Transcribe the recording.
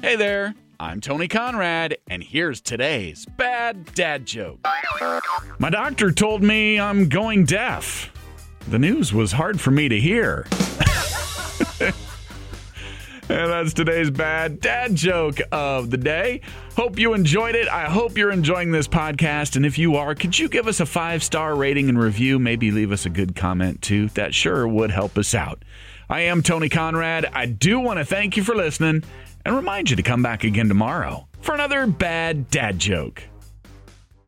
Hey there, I'm Tony Conrad, and here's today's bad dad joke. My doctor told me I'm going deaf. The news was hard for me to hear. And that's today's bad dad joke of the day. Hope you enjoyed it. I hope you're enjoying this podcast. And if you are, could you give us a five star rating and review? Maybe leave us a good comment too. That sure would help us out. I am Tony Conrad. I do want to thank you for listening and remind you to come back again tomorrow for another bad dad joke.